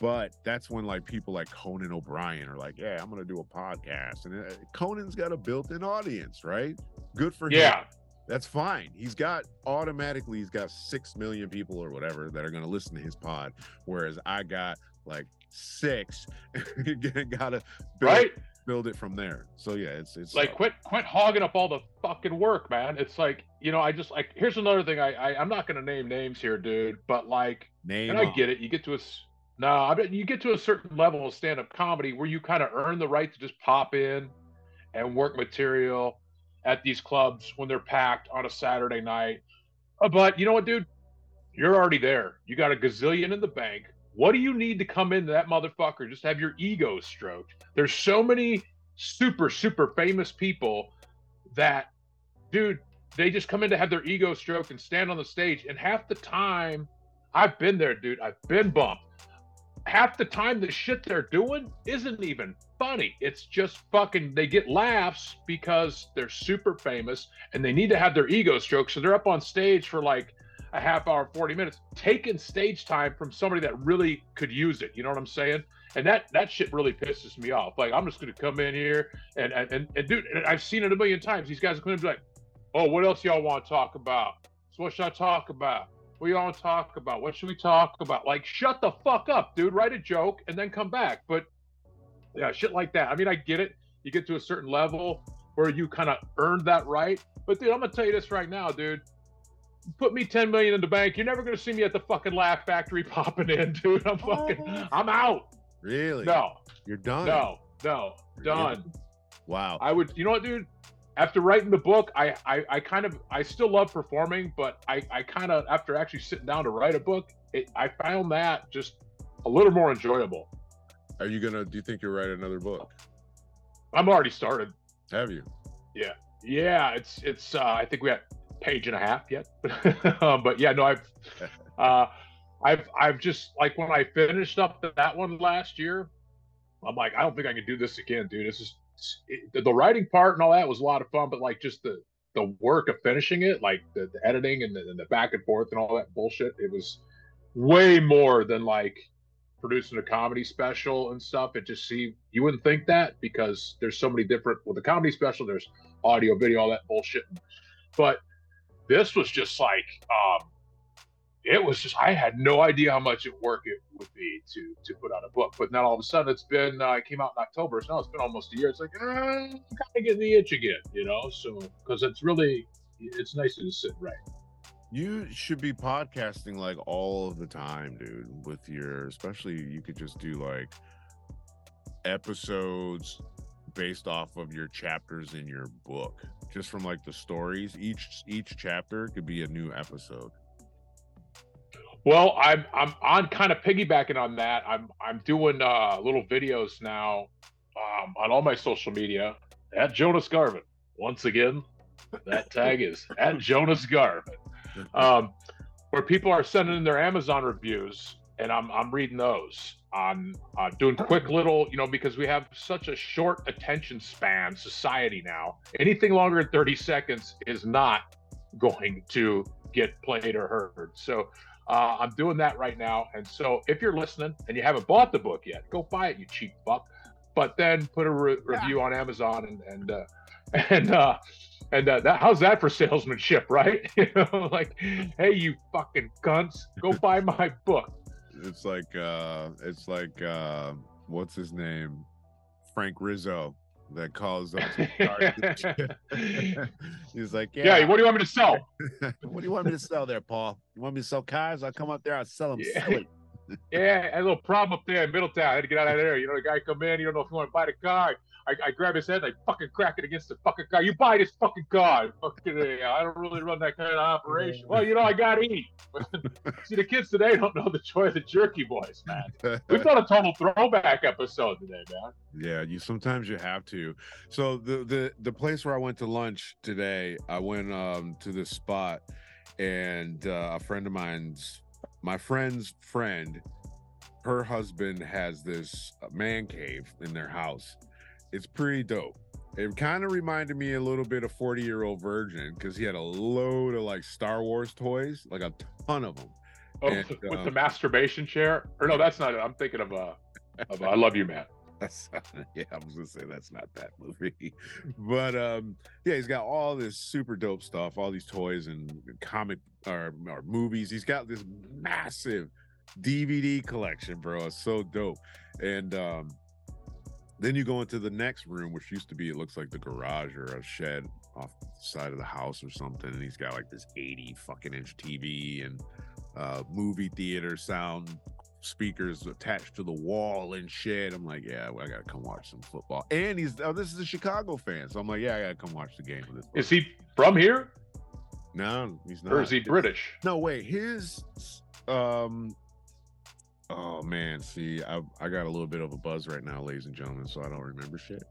Speaker 2: But that's when like people like Conan O'Brien are like, yeah, I'm gonna do a podcast, and uh, Conan's got a built-in audience, right? Good for him
Speaker 1: Yeah.
Speaker 2: That's fine. He's got automatically he's got six million people or whatever that are gonna listen to his pod, whereas I got like six. gotta build,
Speaker 1: Right?
Speaker 2: build it from there. So yeah, it's it's
Speaker 1: like
Speaker 2: uh,
Speaker 1: quit quit hogging up all the fucking work man it's like you know i just like here's another thing i, I i'm not gonna name names here dude but like
Speaker 2: name.
Speaker 1: and i get it you get to a s- no i bet you get to a certain level of stand-up comedy where you kind of earn the right to just pop in and work material at these clubs when they're packed on a saturday night. Uh, but you know what dude? You're already there. You got a gazillion in the bank. What do you need to come into that motherfucker? Just have your ego stroked. There's so many super super famous people that dude they just come in to have their ego stroked and stand on the stage. And half the time i've been there dude. I've been bumped half the time the shit they're doing isn't even funny. It's just fucking they get laughs because they're super famous and they need to have their ego stroked. So they're up on stage for like a half hour 40 minutes taking stage time from somebody that really could use it. You know what i'm saying? And that that shit really pisses me off. Like i'm just gonna come in here and and, and, and dude and i've seen it a million times. These guys are gonna be like oh what else y'all want to talk about? So what should I talk about? What you want to talk about? What should we talk about? Like, shut the fuck up, dude. Write a joke and then come back. But yeah, shit like that. I mean, I get it. You get to a certain level where you kind of earned that right. But dude, I'm gonna tell you this right now, dude. Put me 10 million in the bank. You're never gonna see me at the fucking Laugh Factory popping in, dude. I'm oh, fucking,
Speaker 2: Oh.
Speaker 1: I'm out.
Speaker 2: Really?
Speaker 1: No,
Speaker 2: You're done.
Speaker 1: no, no, done.
Speaker 2: Wow.
Speaker 1: I would, you know what, dude? After writing the book, I, I, I kind of, I still love performing, but I, I kind of, after actually sitting down to write a book, it, I found that just a little more enjoyable.
Speaker 2: Are you gonna? Do you think you'll write another book?
Speaker 1: I'm already started.
Speaker 2: Have you?
Speaker 1: Yeah, yeah. it's, it's, uh, I think we have page and a half yet, um, but yeah, no, I've, uh, I've, I've just like when I finished up that one last year, I'm like, I don't think I can do this again, dude. This is it, the writing part and all that was a lot of fun, but like just the the work of finishing it, like the, the editing and the, and the back and forth and all that bullshit, it was way more than like producing a comedy special and stuff. It just see you wouldn't think that because there's so many different with the comedy special, there's audio, video, all that bullshit. But this was just like um it was just I had no idea how much work it would be to to put out a book. But now all of a sudden it's been uh, came out in October, so now it's been almost a year. It's like uh, I'm kind of getting the itch again, you know. So because it's really it's nice to just sit right.
Speaker 2: You should be podcasting like all of the time, dude. With your, especially you could just do like episodes based off of your chapters in your book, just from like the stories. Each each chapter could be a new episode.
Speaker 1: Well, I'm I'm on kind of piggybacking on that. I'm I'm doing uh, little videos now um, on all my social media at Jonas Garvin. Once again, that tag is at Jonas Garvin, um, where people are sending in their Amazon reviews, and I'm I'm reading those. I'm uh, doing quick little, you know, because we have such a short attention span society now. Anything longer than 30 seconds is not going to get played or heard. So uh, I'm doing that right now. And so if you're listening and you haven't bought the book yet, go buy it, you cheap fuck. But then put a re- review on Amazon and and uh, and uh, and uh, that how's that for salesmanship, right? you know, like, hey, you fucking cunts, go buy my book.
Speaker 2: It's like uh it's like uh what's his name? Frank Rizzo that calls up to He's like,
Speaker 1: yeah.
Speaker 2: yeah,
Speaker 1: what do you want me to sell?
Speaker 2: what do you want me to sell there, Paul? You want me to sell cars? I'll come up there, I'll sell them
Speaker 1: Yeah.
Speaker 2: silly.
Speaker 1: Yeah, I had a little problem up there in Middletown. I had to get out of there. You know, the guy come in, you don't know if you want to buy the car. I, I grab his head, and I fucking crack it against the fucking car. You buy this fucking car. Fucking, uh, I don't really run that kind of operation. Well, you know, I got to eat. See, the kids today don't know the joy of the jerky boys, man. We've done a total throwback episode today, man.
Speaker 2: Yeah, you sometimes you have to. So the the the place where I went to lunch today, I went um to this spot, and uh, a friend of mine's, my friend's friend, her husband has this man cave in their house. It's pretty dope. It kind of reminded me a little bit of 40 year old virgin because he had a load of like Star Wars toys, like a ton of them.
Speaker 1: Oh,
Speaker 2: And,
Speaker 1: with
Speaker 2: uh,
Speaker 1: the masturbation chair. Or no, that's not it. I'm thinking of uh, of I love you, man.
Speaker 2: That's yeah, I was gonna say that's not that movie, but um, yeah, he's got all this super dope stuff, all these toys and comic or, or movies. He's got this massive DVD collection, bro. It's so dope. And um, then you go into the next room, which used to be it looks like the garage or a shed off the side of the house or something, and he's got like this 80 fucking inch TV and uh, movie theater sound speakers attached to the wall and shit. I'm like, yeah, well, I gotta come watch some football. And he's oh, this is a Chicago fan, so I'm like, yeah, I gotta come watch the game with this.
Speaker 1: Is he from here
Speaker 2: No, he's not.
Speaker 1: or is he British?
Speaker 2: No, wait, his um. Oh man, see, I I got a little bit of a buzz right now, ladies and gentlemen, so I don't remember shit.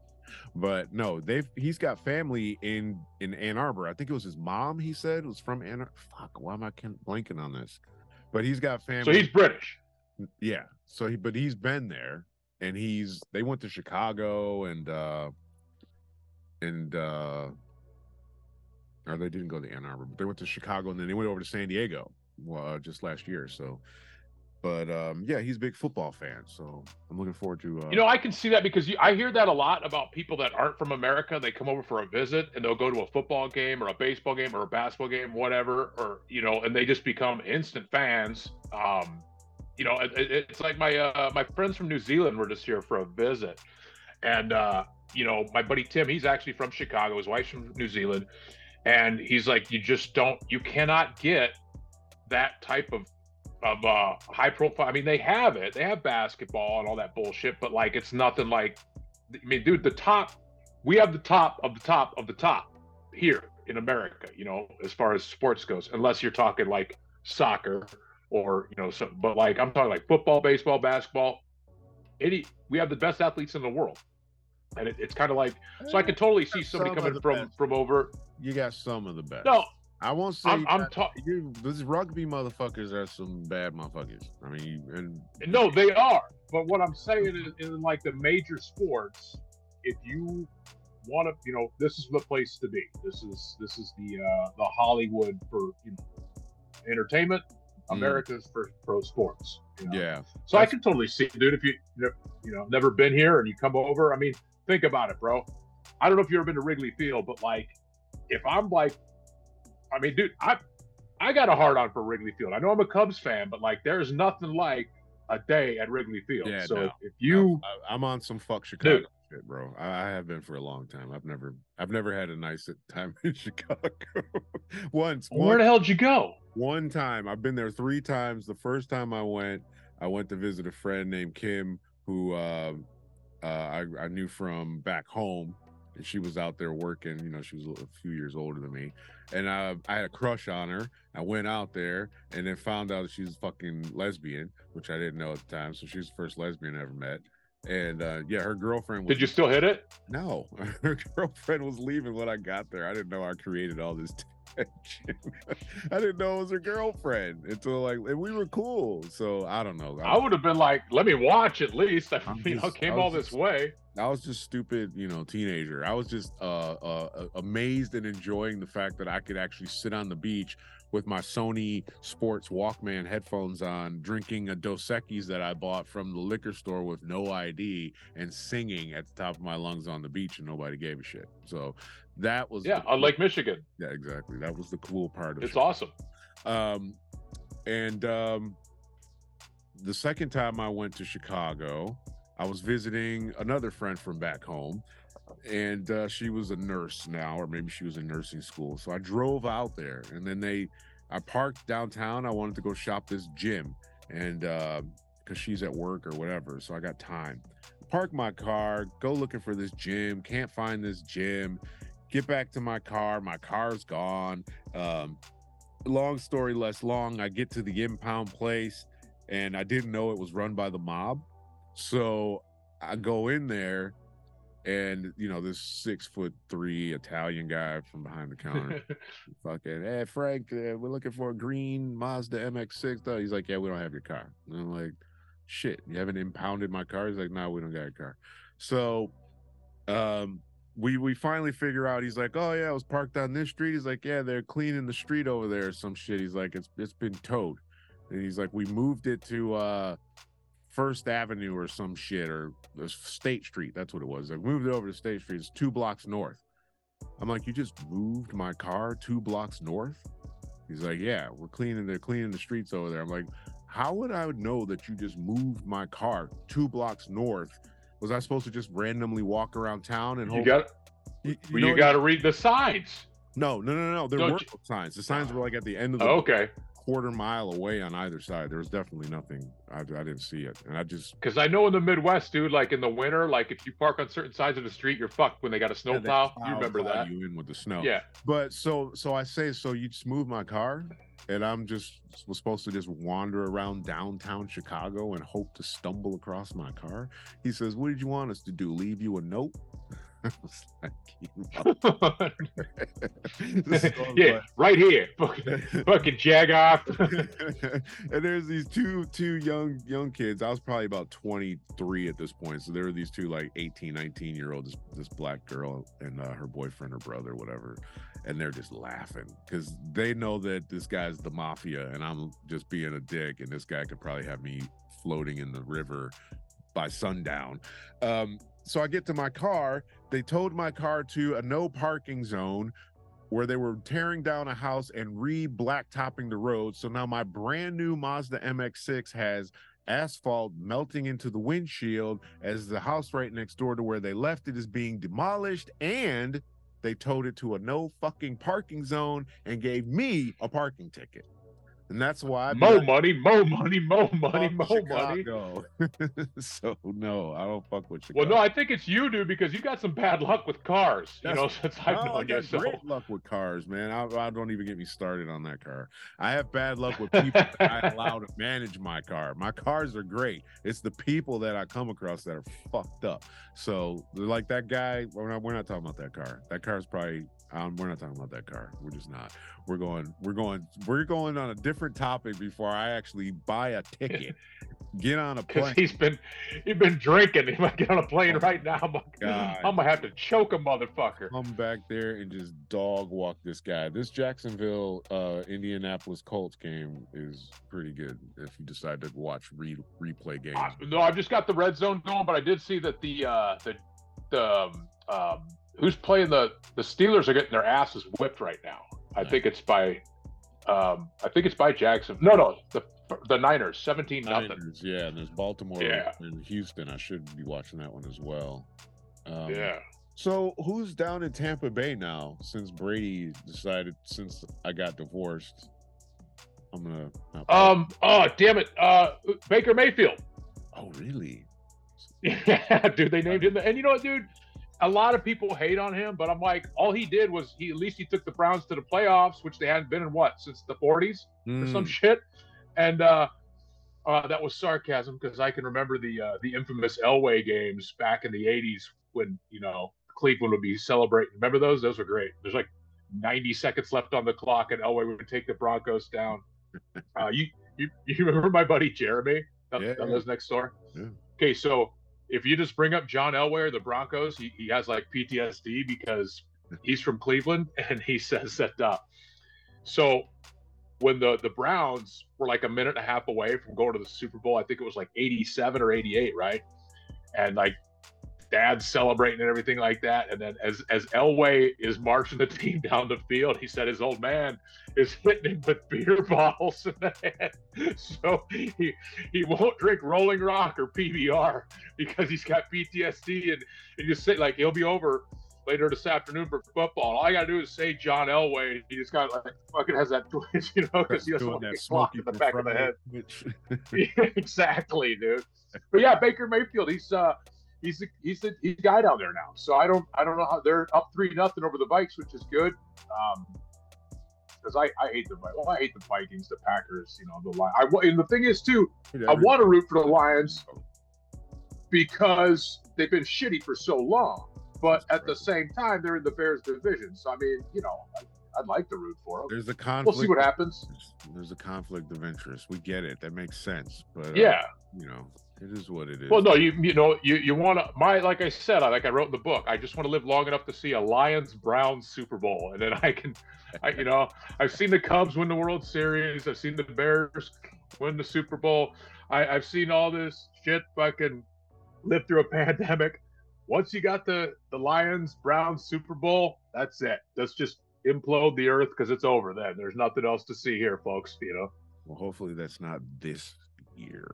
Speaker 2: But no, they've he's got family in in Ann Arbor. I think it was his mom. He said it was from Ann. Ar- Fuck, why am I blanking on this? But he's got family.
Speaker 1: So he's British.
Speaker 2: Yeah. So he but he's been there and he's they went to Chicago and uh and uh or they didn't go to Ann Arbor, but they went to Chicago and then they went over to San Diego uh, just last year. So but um, yeah, he's a big football fan, so I'm looking forward to. Uh,
Speaker 1: You know, I can see that because you, I hear that a lot about people that aren't from America. They come over for a visit and they'll go to a football game or a baseball game or a basketball game, whatever, or you know, and they just become instant fans. Um, you know, it, it- it's like my uh, my friends from New Zealand were just here for a visit, and uh, you know, my buddy Tim, he's actually from Chicago. His wife's from New Zealand, and he's like, you just don't, you cannot get that type of of uh high profile. I mean, they have it. They have basketball and all that bullshit, but like it's nothing like I mean, dude, the top we have the top of the top of the top here in America, you know, as far as sports goes, unless you're talking like soccer or you know, so but like I'm talking like football, baseball, basketball. Any we have the best athletes in the world. And it, it's kind of like so I could totally see somebody
Speaker 2: Some
Speaker 1: coming from
Speaker 2: best.
Speaker 1: from over.
Speaker 2: you got some of the best.
Speaker 1: No,
Speaker 2: I won't say.
Speaker 1: I'm, I'm talking.
Speaker 2: you, these rugby motherfuckers are some bad motherfuckers. I mean, and
Speaker 1: No, they are. But what I'm saying is, in like the major sports, if you want to, you know, this is the place to be. This is this is the uh, the Hollywood for you know entertainment.
Speaker 2: Mm.
Speaker 1: America's for pro sports. you know?
Speaker 2: yeah,
Speaker 1: So I can totally see, dude. If you you know never been here and you come over, I mean, think about it, bro. I don't know if you've ever been to Wrigley Field, but like, if I'm like, I mean, dude, I I got a hard on for Wrigley Field. I know I'm a Cubs fan, but like, there's nothing like a day at Wrigley Field.
Speaker 2: Yeah,
Speaker 1: so
Speaker 2: no.
Speaker 1: if you,
Speaker 2: I, I'm on some fuck Chicago shit, bro. I, I have been for a long time. I've never, I've never had a nice time in Chicago. Once,
Speaker 1: where
Speaker 2: one,
Speaker 1: the hell did you go?
Speaker 2: one time. I've been there three times. The first time I went, I went to visit a friend named Kim, who uh, uh, I, I knew from back home, and she was out there working. You know, she was a few years older than me, and uh, I had a crush on her. I went out there and then found out that she was fucking lesbian, which I didn't know at the time. So she's the first lesbian I ever met. And uh, yeah, her girlfriend was
Speaker 1: Did you still hit it?
Speaker 2: no, her girlfriend was leaving when I got there. I didn't know I created all this. I didn't know it was her girlfriend until like, and we were cool. So I don't know.
Speaker 1: I would have been like, let me watch at least. I
Speaker 2: I'm
Speaker 1: mean, I
Speaker 2: just-
Speaker 1: came
Speaker 2: I was
Speaker 1: all this
Speaker 2: just-
Speaker 1: way.
Speaker 2: I was just stupid, you know, teenager. I was just uh, uh, uh, amazed and enjoying the fact that I could actually sit on the beach with my Sony Sports Walkman headphones on, drinking a Dos Equis that I bought from the liquor store with no ID, and singing at the top of my lungs on the beach, and nobody gave a shit. So that was
Speaker 1: Yeah,
Speaker 2: the
Speaker 1: on Lake Michigan.
Speaker 2: Yeah, exactly. That was the cool part of
Speaker 1: It's
Speaker 2: it.
Speaker 1: It's awesome.
Speaker 2: Um, and um, the second time I went to Chicago, I was visiting another friend from back home, and uh, she was a nurse now, or maybe she was in nursing school. So I drove out there, and then they, I parked downtown. I wanted to go shop this gym, and because she's at work or whatever, so I got time. Park my car, go looking for this gym. Can't find this gym. Get back to my car. My car's gone. Um, long story less long, I get to the impound place and I didn't know it was run by the mob. So I go in there and you know, this six foot three Italian guy from behind the counter, fucking, hey Frank, uh, we're looking for a green Mazda MX6. though." He's like, Yeah, we don't have your car. And I'm like, shit, you haven't impounded my car? He's like, No, we don't got a car. So um we we finally figure out he's like, Oh yeah, I was parked on this street. He's like, Yeah, they're cleaning the street over there or some shit. He's like, It's it's been towed. And he's like, We moved it to uh First Avenue or some shit or uh, State Street. That's what it was. I moved it over to State Street. It's two blocks north. I'm like, You just moved my car two blocks north? He's like, Yeah, we're cleaning they're cleaning the streets over there. I'm like, How would I know that you just moved my car two blocks north? Was I supposed to just randomly walk around town and
Speaker 1: you
Speaker 2: hope
Speaker 1: got
Speaker 2: you, you know-
Speaker 1: you got to read the signs.
Speaker 2: no, no, no, no. There
Speaker 1: Don't
Speaker 2: no signs. The signs were like at the end of the
Speaker 1: Oh, okay,
Speaker 2: quarter mile away on either side. There was definitely nothing. I, I didn't see it, and I just
Speaker 1: because I know in the Midwest, dude, like in the winter, like if you park on certain sides of the street, you're fucked when they got a
Speaker 2: yeah,
Speaker 1: snow
Speaker 2: they.
Speaker 1: You remember that?
Speaker 2: You in with the snow.
Speaker 1: Yeah.
Speaker 2: But so so I say so you just move my car, and I'm just was supposed to just wander around downtown Chicago and hope to stumble across my car. He says, "What did you want us to do? Leave you a note?" I was like, "You mother-" This is going
Speaker 1: yeah, right here. Fucking, fucking jag off.
Speaker 2: and there's these two two young young kids. I was probably about 23 at this point. So there were these two like 18 19 year old this, this black girl and uh, her boyfriend or brother whatever. And they're just laughing because they know that this guy's the mafia and i'm just being a dick and this guy could probably have me floating in the river by sundown. Um, so i get to my car they towed my car to a no parking zone where they were tearing down a house and re-blacktopping the road. So now my brand new Mazda MX-6 has asphalt melting into the windshield as the house right next door to where they left it is being demolished and they towed it to a no fucking parking zone and gave me a parking ticket. And that's why I
Speaker 1: Mo money, mo money, mo money, mo money.
Speaker 2: money. so no, I don't fuck with
Speaker 1: you.
Speaker 2: Well,
Speaker 1: no, I think it's you, dude, because you got some bad luck with cars. You know, since I've
Speaker 2: I
Speaker 1: known you. So
Speaker 2: great luck with cars, man. I, I don't even get me started on that car. I have bad luck with people that I allow to manage my car. My cars are great. It's the people that I come across that are fucked up. So, like that guy, we're not, we're not talking about that car. That car is probably. Um, we're not talking about that car. We're just not. We're going. We're going. We're going on a different topic before I actually buy a ticket. Get on a plane.
Speaker 1: he's been he's been drinking. He might get on a plane
Speaker 2: Oh,
Speaker 1: right now. I'm,
Speaker 2: God.
Speaker 1: I'm gonna have to choke a motherfucker.
Speaker 2: come back there and just dog walk this guy. This Jacksonville uh Indianapolis Colts game is pretty good if you decide to watch re- replay games.
Speaker 1: No, I've just got the red zone going, but I did see that the uh, the the um, who's playing the the Steelers are getting their asses whipped right now. I think it's by um, I think it's by Jackson. No, no, the the Niners, seventeen nothing.
Speaker 2: Yeah, and there's Baltimore
Speaker 1: Yeah.
Speaker 2: and Houston. I should be watching that one as well. Um,
Speaker 1: Yeah.
Speaker 2: So who's down in Tampa Bay now? Since Brady decided, since I got divorced, I'm gonna.
Speaker 1: Um. Oh, damn it. Uh, Baker Mayfield.
Speaker 2: oh really?
Speaker 1: Yeah, dude, they named him. The, and you know what, dude? A lot of people hate on him, but I'm like, all he did was he at least he took the Browns to the playoffs, which they hadn't been in what since the 40s or some
Speaker 2: Mm,
Speaker 1: shit. And uh, uh, that was sarcasm because I can remember the uh, the infamous Elway games back in the 80s when you know Cleveland would be celebrating. Remember those? Those were great. There's like 90 seconds left on the clock, and Elway would take the Broncos down. Uh, you, you you remember my buddy Jeremy that,
Speaker 2: Yeah,
Speaker 1: that
Speaker 2: yeah.
Speaker 1: lives next door?
Speaker 2: Yeah.
Speaker 1: Okay, so if you just bring up John Elway or the Broncos, he, he has like PTSD because he's from Cleveland and he says that uh, so when the the Browns were like a minute and a half away from going to the Super Bowl, I think it was like 87 or 88, right? And like dad's celebrating and everything like that. And then as as Elway is marching the team down the field, he said his old man is hitting him with beer bottles in the head. So he he won't drink Rolling Rock or PBR because he's got PTSD and, and just say like he'll be over later this afternoon for football. All I gotta do is say John Elway. and He just got like fucking has that twitch, you know, because he doesn't want to get clocked in the back of the head. Yeah, exactly, dude. But yeah, Baker Mayfield, he's uh he's the he's the he's the guy down there now. So I don't I don't know how they're up three nothing over the Vikes, which is good. Um because I, I hate the well, I hate the Vikings, the Packers, you know, the Lions. I and the thing is too, I want to root for the Lions because they've been shitty for so long. But at the same time, they're in the Bears division. So I mean, you know, I'd like to root for them.
Speaker 2: There's a conflict.
Speaker 1: We'll see what happens.
Speaker 2: There's a conflict of interest. We get it. That makes sense. But uh,
Speaker 1: Yeah.
Speaker 2: you know, it is what it is.
Speaker 1: Well, no, you you know you you want to my like I said, I like I wrote in the book. I just want to live long enough to see a Lions Browns Super Bowl, and then I can, I you know I've seen the Cubs win the World Series. I've seen the Bears win the Super Bowl. I, I've seen all this shit fucking live through a pandemic. Once you got the the Lions Browns Super Bowl, that's it. Let's just implode the earth because it's over. Then there's nothing else to see here, folks. You know.
Speaker 2: Well, hopefully that's not this year.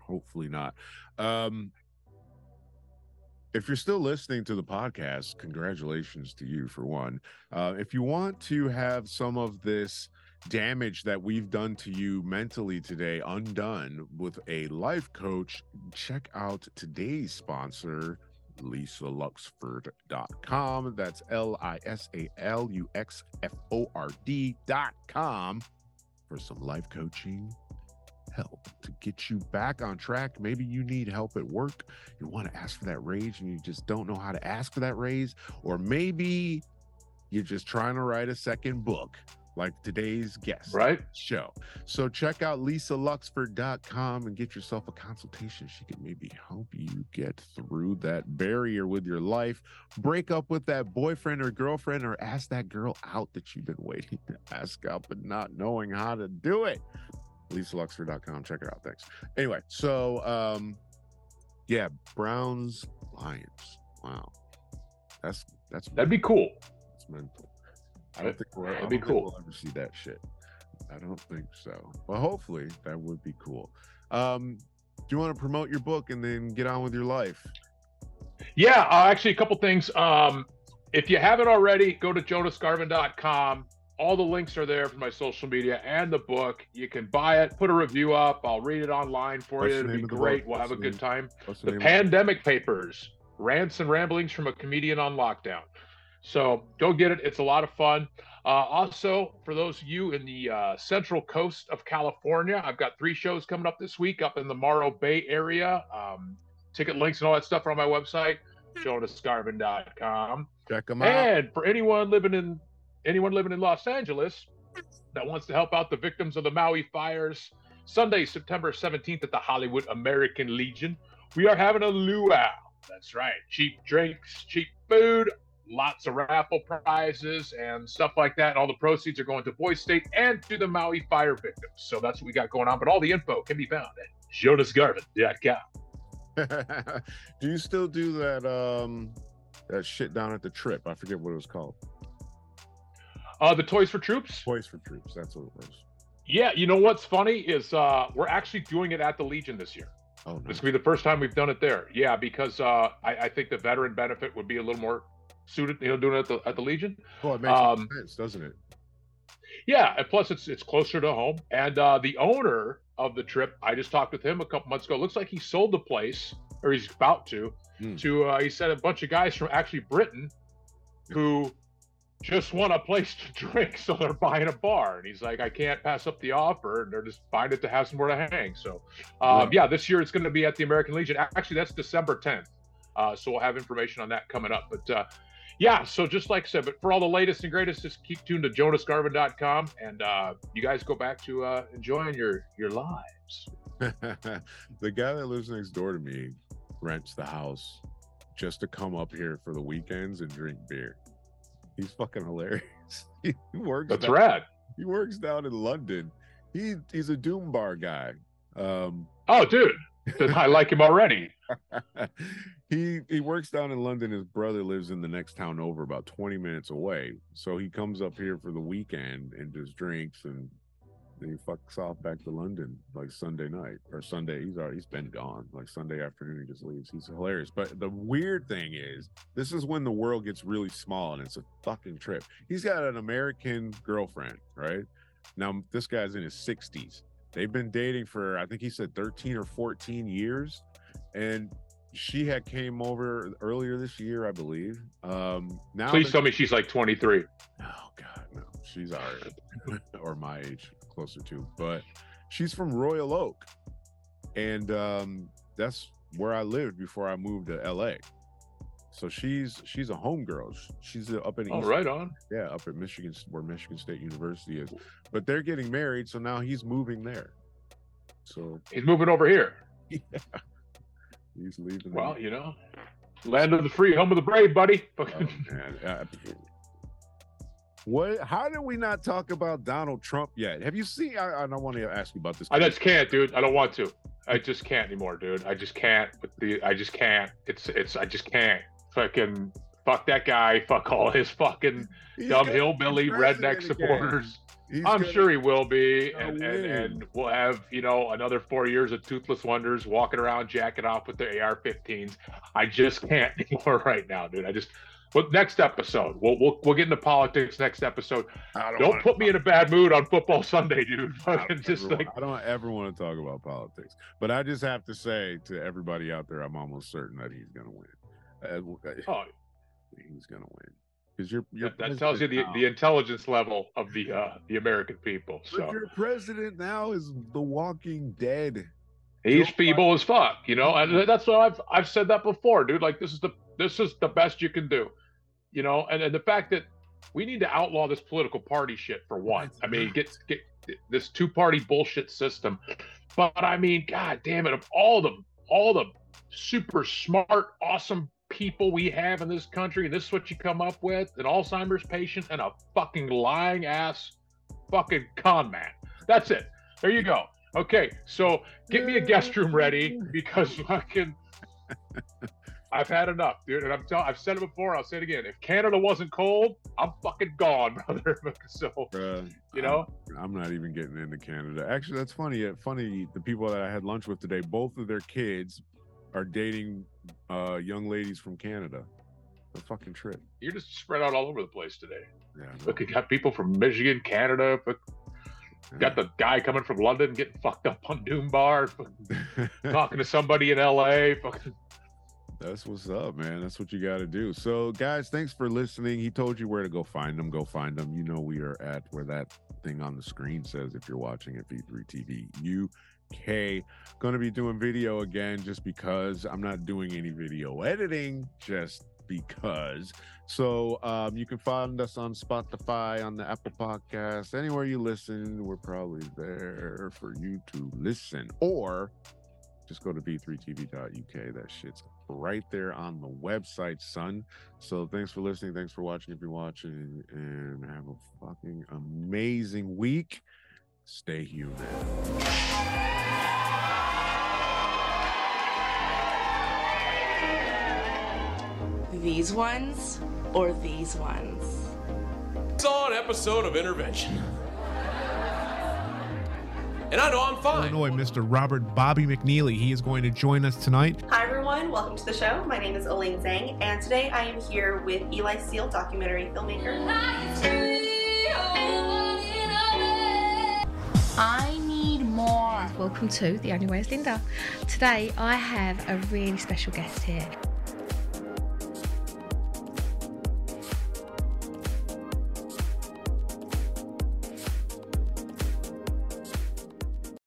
Speaker 2: Hopefully not. Um, if you're still listening to the podcast, congratulations to you for one. Uh, if you want to have some of this damage that we've done to you mentally today undone with a life coach, check out today's sponsor, lisaluxford.com. That's L I S A L U X F O R D.com for some life coaching help to get you back on track. Maybe you need help at work. You want to ask for that raise and you just don't know how to ask for that raise. Or maybe you're just trying to write a second book like today's guest
Speaker 1: right.
Speaker 2: show. So check out lisaluxford.com and get yourself a consultation. She can maybe help you get through that barrier with your life. Break up with that boyfriend or girlfriend or ask that girl out that you've been waiting to ask out but not knowing how to do it. lisaluxford.com check her out. Thanks. Anyway so um yeah browns lions. Wow. That's that's
Speaker 1: that'd be cool.
Speaker 2: It's mental I don't think we'll, I
Speaker 1: be
Speaker 2: think
Speaker 1: cool.
Speaker 2: we'll ever see that shit. I don't think so. But hopefully that would be cool. Um, do you want to promote your book and then get on with your life?
Speaker 1: Yeah, uh, actually, a couple things. Um, if you haven't already, go to jonasgarvin.com. All the links are there for my social media and the book. You can buy it, put a review up. I'll read it online for
Speaker 2: What's
Speaker 1: you. It'll be great. We'll
Speaker 2: What's
Speaker 1: have a
Speaker 2: the
Speaker 1: good time.
Speaker 2: What's the
Speaker 1: The Pandemic Papers Rants and Ramblings from a Comedian on Lockdown. So go get it. It's a lot of fun. Uh, also, for those of you in the uh, central coast of California, I've got three shows coming up this week up in the Morro Bay area. Um, ticket links and all that stuff are on my website, jonasgarvin.com.
Speaker 2: Check them out.
Speaker 1: And for anyone living in anyone living in Los Angeles that wants to help out the victims of the Maui fires, Sunday, September 17th at the Hollywood American Legion, we are having a luau. That's right. Cheap drinks, cheap food, lots of raffle prizes and stuff like that. And all the proceeds are going to Boy State and to the Maui fire victims. So that's what we got going on. But all the info can be found at jonasgarvin.com.
Speaker 2: do you still do that um that shit down at the trip? I forget what it was called.
Speaker 1: Uh, the Toys for Troops.
Speaker 2: Toys for Troops. That's what it was.
Speaker 1: Yeah, you know what's funny is uh, we're actually doing it at the Legion this year.
Speaker 2: Oh
Speaker 1: This
Speaker 2: nice.
Speaker 1: will be the first time we've done it there. Yeah, because uh, I, I think the veteran benefit would be a little more suited, you know, doing it at the, at the Legion.
Speaker 2: Well, it makes
Speaker 1: um,
Speaker 2: sense, doesn't it?
Speaker 1: Yeah, and plus it's it's closer to home. And uh, the owner of the trip, I just talked with him a couple months ago. Looks like he sold the place, or he's about to.
Speaker 2: Hmm.
Speaker 1: To uh, he said a bunch of guys from actually Britain, who just want a place to drink, so they're buying a bar. And he's like, I can't pass up the offer, and they're just buying it to have somewhere to hang. So, um,
Speaker 2: Right.
Speaker 1: yeah, this year it's going to be at the American Legion. Actually, that's December 10th. Uh, so we'll have information on that coming up. But uh, yeah, so just like I said, but for all the latest and greatest, just keep tuned to jonasgarvin.com and uh, you guys go back to uh, enjoying your your lives.
Speaker 2: the guy that lives next door to me rents the house just to come up here for the weekends and drink beer. He's fucking hilarious. he works.
Speaker 1: That's
Speaker 2: down,
Speaker 1: rad.
Speaker 2: He works down in London. He he's a doom bar guy. Um,
Speaker 1: Oh, dude, I like him already.
Speaker 2: he he works down in London. His brother lives in the next town over, about twenty minutes away. So he comes up here for the weekend and just drinks, and then he fucks off back to London like Sunday night or Sunday. He's already he's been gone. Like Sunday afternoon, he just leaves. He's hilarious. But the weird thing is, this is when the world gets really small, and it's a fucking trip. He's got an American girlfriend, right? Now this guy's in his sixties. They've been dating for I think he said 13 or 14 years. And she had came over earlier this year, I believe. Um now
Speaker 1: Please
Speaker 2: that-
Speaker 1: tell me she's like 23.
Speaker 2: Oh god, no. She's our or my age, closer to. But she's from Royal Oak. And um that's where I lived before I moved to LA. So she's she's a homegirl. She's up in
Speaker 1: All
Speaker 2: East
Speaker 1: right, on.
Speaker 2: yeah, up at Michigan, where Michigan State University is. But they're getting married, so now he's moving there. So
Speaker 1: He's moving over here.
Speaker 2: he's leaving.
Speaker 1: Well, you know, land of the free, home of the brave, buddy.
Speaker 2: oh, man. Uh, what? How did we not talk about Donald Trump yet? Have you seen? I, I don't want to ask you about this.
Speaker 1: I just can't, dude. I don't want to. I just can't anymore, dude. I just can't. With the, I just can't. It's, it's. I just can't. Fucking fuck that guy. Fuck all his fucking
Speaker 2: He's
Speaker 1: dumb hillbilly redneck supporters. I'm sure he will be, and, and and we'll have you know another four years of toothless wonders walking around jacking off with their AR-15s. I just can't anymore right now, dude. I just. Well, next episode, we'll we'll, we'll get into politics next episode.
Speaker 2: I
Speaker 1: Don't
Speaker 2: wanna
Speaker 1: put me in a bad mood on football Sunday, dude.
Speaker 2: I
Speaker 1: Fucking
Speaker 2: don't,
Speaker 1: just like
Speaker 2: I don't ever want to talk about politics, but I just have to say to everybody out there, I'm almost certain that he's going to win.
Speaker 1: Oh,
Speaker 2: he's going to win. because you're, you're
Speaker 1: that, that tells you the,
Speaker 2: now.
Speaker 1: the intelligence level of the uh, the American people.
Speaker 2: But your president now is The Walking Dead.
Speaker 1: he's
Speaker 2: Joe
Speaker 1: feeble as fuck, you know, and that's what I've I've said that before, dude. Like this is the this is the best you can do, you know, and, and the fact that we need to outlaw this political party shit for one. I mean, get get this two party bullshit system. But I mean, god damn it, of all the all the super smart, awesome people we have in this country, and this is what you come up with an Alzheimer's patient and a fucking lying ass fucking con man. That's it. There you go. Okay, so get me a guest room ready because fucking I've had enough, dude. And I'm telling I've said it before, I'll say it again. If Canada wasn't cold, I'm fucking gone, brother. so
Speaker 2: Bruh,
Speaker 1: you know,
Speaker 2: I'm, I'm not even getting into Canada. Actually, that's funny. uh, Funny, the people that I had lunch with today, both of their kids are dating uh, young ladies from Canada. A fucking trip.
Speaker 1: you're just spread out all over the place today.
Speaker 2: Yeah.
Speaker 1: Look, you got people from Michigan, Canada, but got the guy coming from London getting fucked up on Doom Bar, talking to somebody in LA. Fucking
Speaker 2: That's what's up, man. That's what you got to do. So, guys, thanks for listening. He told you where to go find them. Go find them. You know we are at where that thing on the screen says if you're watching at V3 TV UK. Going to be doing video again just because I'm not doing any video editing, just because. So, um, you can find us on Spotify, on the Apple Podcast, anywhere you listen. We're probably there for you to listen or just go to v3tv.uk. That shit's right there on the website, son. So thanks for listening. Thanks for watching if you're watching. And have a fucking amazing week. Stay human.
Speaker 3: These ones or these ones?
Speaker 4: saw an episode of Intervention. And I know I'm fine.
Speaker 5: Illinois, Mr. Robert Bobby McNeely. He is going to join us tonight.
Speaker 6: Hi everyone, welcome to the show. My name is Elaine Zhang, and today I am here with Eli Seal, documentary filmmaker.
Speaker 7: I need more. Welcome to The Only Way is Linda. Today I have a really special guest here.